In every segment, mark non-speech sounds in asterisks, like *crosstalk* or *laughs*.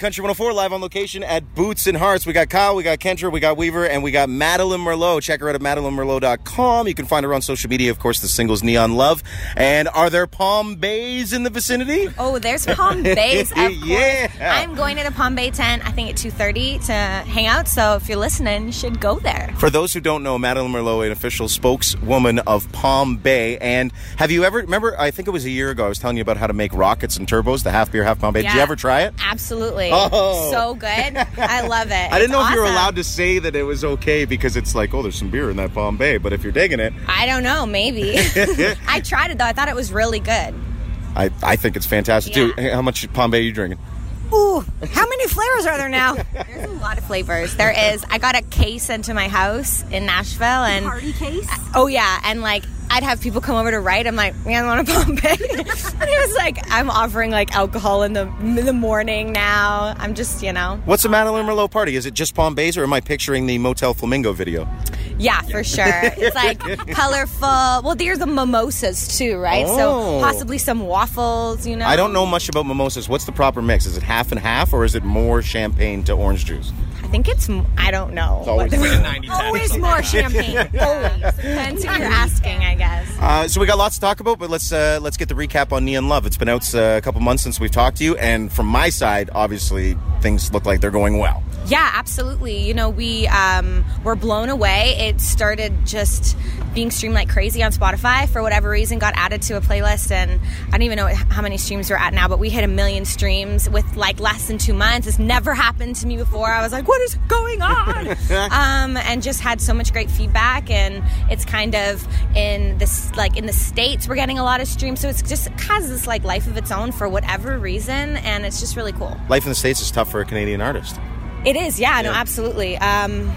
Country 104 live on location at Boots and Hearts. We got Kyle, we got Kendra, we got Weaver, and we got Madeline Merlo. Check her out at madelinemerlo.com. You can find her on social media, of course, the singles Neon Love. And are there Palm Bays in the vicinity? Oh, there's Palm Bays. *laughs* Yeah. I'm going to the Palm Bay tent. I think at 2:30 to hang out. So if you're listening, you should go there. For those who don't know, Madeline Merlo, an official spokeswoman of Palm Bay. And have you ever, remember, I think it was a year ago, I was telling you about how to make rockets and turbos, the half beer, half Palm Bay. Did you ever try it? Absolutely. Oh. So good. I love it. *laughs* I didn't know if you were allowed to say that it was okay because it's like, oh, there's some beer in that Palm Bay. But if you're digging it, I don't know. Maybe. *laughs* *laughs* I tried it though. I thought it was really good. I, I think it's fantastic too. Hey, How much Palm Bay are you drinking? Ooh, how many flavors are there now? There's a lot of flavors. There is. I got a case into my house in Nashville, and Party case? oh yeah, and like I'd have people come over to write. I'm like, man, I want a Palm Bay, and he was like, I'm offering like alcohol in the in the morning now. I'm just, you know, What's a Madeline Merlo party? Is it just Palm Bays or am I picturing the Motel Flamingo video? yeah, for sure. It's like *laughs* colorful. Well, there's the mimosas too, right? Oh. So possibly some waffles. You know, I don't know much about mimosas. What's the proper mix? Is it half and half or is it more champagne to orange juice? I think it's. I don't know. always What- 90-10. Always more champagne. *laughs* Always. Depends who you're asking, I guess. Uh, so we got lots to talk about, but let's uh, let's get the recap on Neon Love. It's been out uh, a couple months since we've talked to you, and from my side, obviously things look like they're going well. Yeah, absolutely. You know, we um, were blown away. It started just being streamed like crazy on Spotify for whatever reason, got added to a playlist, and I don't even know how many streams we're at now, but we hit a million streams with like less than two months. It's never happened to me before. I was like, what is going on? *laughs* um, and just had so much great feedback, and it's kind of in this like in the states we're getting a lot of streams, so it's just has this like life of its own for whatever reason, and it's just really cool. Life in the states is tough for a Canadian artist. It is, yeah, no, absolutely. Um,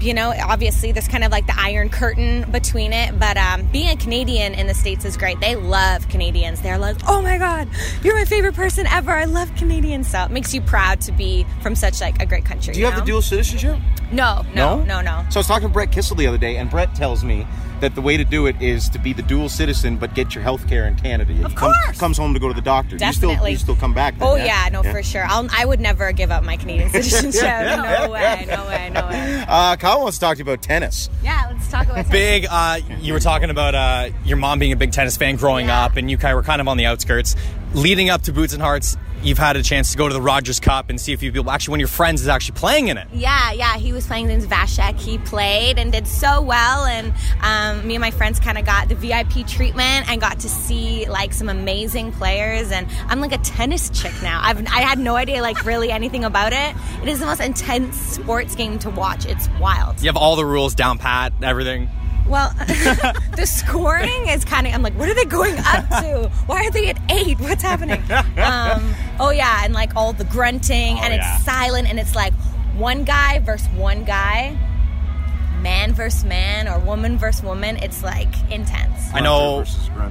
you know, obviously, there's kind of like the iron curtain between it, but um, being a Canadian in the States is great. They love Canadians. They're like, oh my God, you're my favorite person ever. I love Canadians. So it makes you proud to be from such like a great country. Do you have the dual citizenship? No, no, no, no. So I was talking to Brett Kissel the other day, and Brett tells me that the way to do it is to be the dual citizen, but get your health care in Canada. Of comes, course. comes home to go to the doctor. You still, Definitely. you still come back. Then, Oh yeah, no, for sure. I'll, I would never give up my Canadian *laughs* citizenship. no way, no way, no way. Uh, Kyle wants to talk to you about tennis. Yeah, let's talk about Big. Uh, you were talking about uh, your mom being a big tennis fan growing Yeah. up, and you kind of were kind of on the outskirts. Leading up to Boots and Hearts, you've had a chance to go to the Rogers Cup and see a few people. Actually, one of your friends is actually playing in it. Yeah, yeah, he was playing against Vasek. He played and did so well, and um, me and my friends kind of got the VIP treatment and got to see like some amazing players. And I'm like a tennis chick now. I've I had no idea like really anything about it. It is the most intense sports game to watch. It's wild. You have all the rules down pat, everything. Well, *laughs* the scoring is kind of. I'm like, what are they going up to? Why are they at eight? What's happening? Um, oh yeah, and like all the grunting, Oh, and it's yeah. silent, and it's like one guy versus one guy, man versus man, or woman versus woman. It's like intense. I know.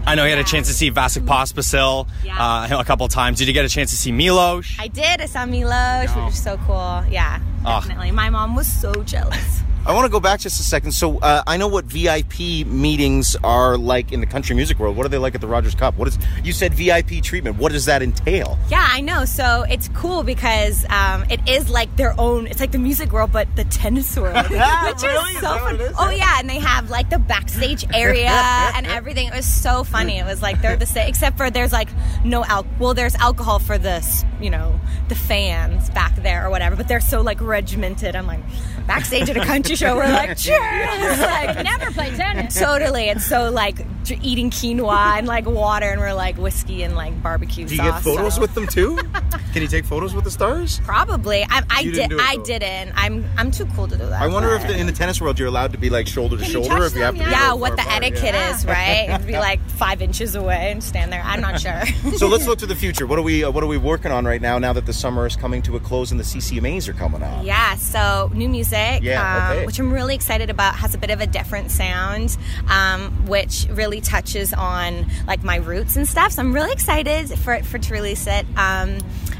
I know you had a chance to see Vasek Pospisil Yeah. uh, a couple of times. Did you get a chance to see Milos? I did. I saw Milos, which was so cool. Yeah, Ah. definitely. My mom was so jealous. I want to go back just a second. So uh, I know what VIP meetings are like in the country music world. What are they like at the Rogers Cup? What is you said VIP treatment? What does that entail? Yeah, I know. So it's cool because um, it is like their own. It's like the music world, but the tennis world, *laughs* which Really? is so fun. is? Oh yeah, and they have like the backstage *laughs* area and everything. It was so funny. It was like they're the same, except for there's like no al. Well, there's alcohol for this, you know, the fans back there or whatever. But they're so like regimented. I'm like backstage at a country show. We're like *laughs* cheers. Like Never play tennis. totally. It's so like eating quinoa and like water, and we're like whiskey and like barbecue Do you sauce. get photos so- with them too? *laughs* Can you take photos with the stars? Probably. I, I You did. didn't it, I though. didn't. I'm. I'm too cool to do that. I wonder if the, in the tennis world you're allowed to be like shoulder to Can you shoulder, touch or if you have to. them? be Yeah, like what the apart, etiquette yeah. is, *laughs* right? It'd be like five inches away and stand there. I'm not sure. So let's look to the future. What are we uh, What are we working on right now? Now that the summer is coming to a close and the CCMAs are coming up. Yeah, so new music, Yeah, um, okay. which I'm really excited about, has a bit of a different sound, um, which really touches on like my roots and stuff. So I'm really excited for for to release it. Um,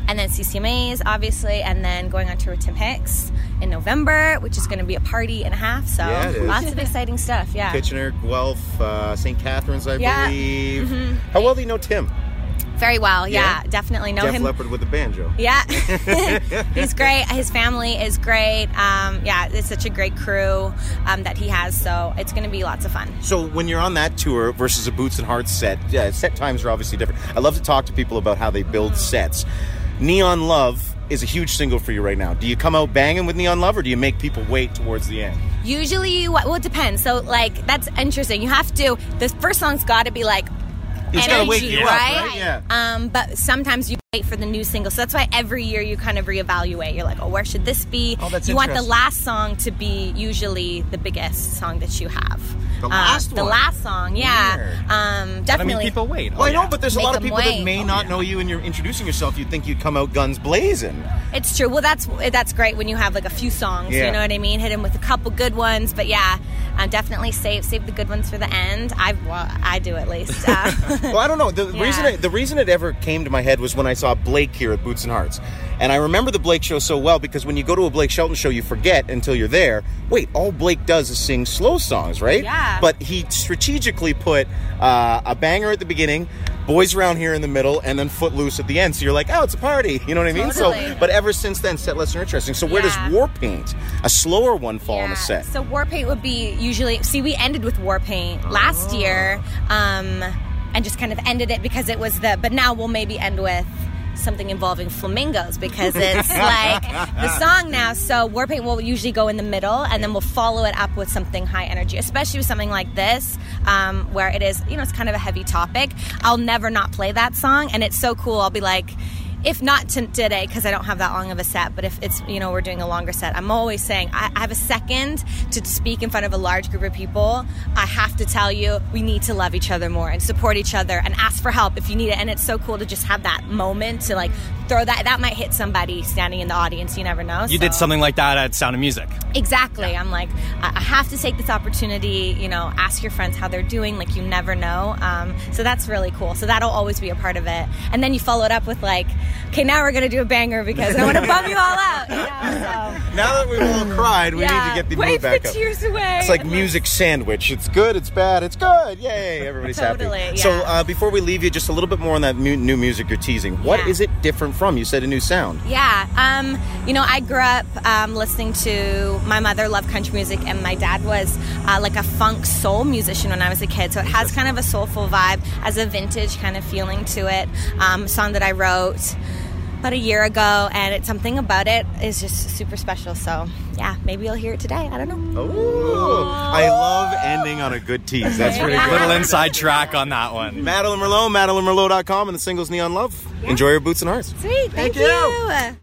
and then CCMAs, obviously, and then going on tour with Tim Hicks in November, which is going to be a party and a half. So Yeah, lots of exciting stuff. Yeah. Kitchener, Guelph, uh, St. Catharines, I Yeah. believe. Mhm. How well do you know Tim? Very well, yeah, Yeah? definitely know Def him. Leppard with the banjo. Yeah, *laughs* *laughs* he's great. His family is great. Um, yeah, it's such a great crew um, that he has. So it's going to be lots of fun. So when you're on that tour versus a Boots and Hearts set, yeah, set times are obviously different. I love to talk to people about how they build sets. Neon Love is a huge single for you right now. Do you come out banging with Neon Love, or do you make people wait towards the end? Usually, well, it depends. So like that's interesting. You have to. The first song's got to be like It's gotta energy, wake you up, right? right? Yeah. Um, but sometimes you wait for the new single. So that's why every year you kind of reevaluate. You're like, oh, where should this be? Oh, that's you want the last song to be usually the biggest song that you have. The Um, last The last song, yeah. Weird. Um, I definitely. mean, people wait. Well, I know, but there's a lot of them people that may Oh, not know you and you're introducing yourself. You'd think you'd come out guns blazing. It's true. Well, that's that's great when you have like a few songs. Yeah. You know what I mean? Hit them with a couple good ones. But yeah, um, definitely save save the good ones for the end. I well, I do at least. *laughs* Uh, Well, I don't know. The *laughs* Yeah. reason it, the reason it ever came to my head was when I saw Blake here at Boots and Hearts, and I remember the Blake show so well because when you go to a Blake Shelton show, you forget until you're there. Wait, all Blake does is sing slow songs, right? Yeah. But he strategically put uh, a banger at the beginning. Boys around here in the middle, and then Footloose at the end. So you're like, oh, it's a party. You know what I mean? So, but ever since then, set lists are interesting. So where Yeah. does War Paint, a slower one, fall on a Yeah. set? So war paint would be usually. See, we ended with war paint last Oh. year, um, and just kind of ended it because it was the. But now we'll maybe end with something involving flamingos because *laughs* it's like the song now. So war paint will usually go in the middle, and then we'll follow it up with something high energy, especially with something like this, um, where it is. You know, it's kind of a heavy topic. I'll never not play that song, and it's so cool. I'll be like if not to today because I don't have that long of a set, but if it's you know we're doing a longer set, I'm always saying I, I have a second to speak in front of a large group of people. I have to tell you we need to love each other more and support each other and ask for help if you need it. And it's so cool to just have that moment to like throw that. That might hit somebody standing in the audience. You never know. You did something like that at Sound of Music. Exactly. I'm like, I I have to take this opportunity, you know, ask your friends how they're doing. Like, you never know. Um, so that's really cool. So that'll always be a part of it. And then you follow it up with, like, okay, now we're to do a banger because I want to bum you all out. You know? So, Now that we've all cried, we yeah. need to get the Wipe mood back the up. tears away. It's like music sandwich. It's good, it's bad, it's good. Yay, everybody's *laughs* Totally, happy. yeah. So uh, before we leave you, just a little bit more on that mu- new music you're teasing. What Yeah. is it different from? You said a new sound. Yeah, um, you know, I grew up um, listening to my mother loved country music, and my dad was uh, like a funk soul musician when I was a kid. So it has kind of a soulful vibe, as a vintage kind of feeling to it. Um, song that I wrote about a year ago, and it's something about it is just super special. So yeah, maybe you'll hear it today. I don't know. Oh, I love ending on a good tease. That's pretty Yeah. good. Little inside track on that one. Madeline Merlo, MadelineMerlo.com, and the singles Neon Love. Enjoy your boots and hearts. Sweet, thank, Thank you. you.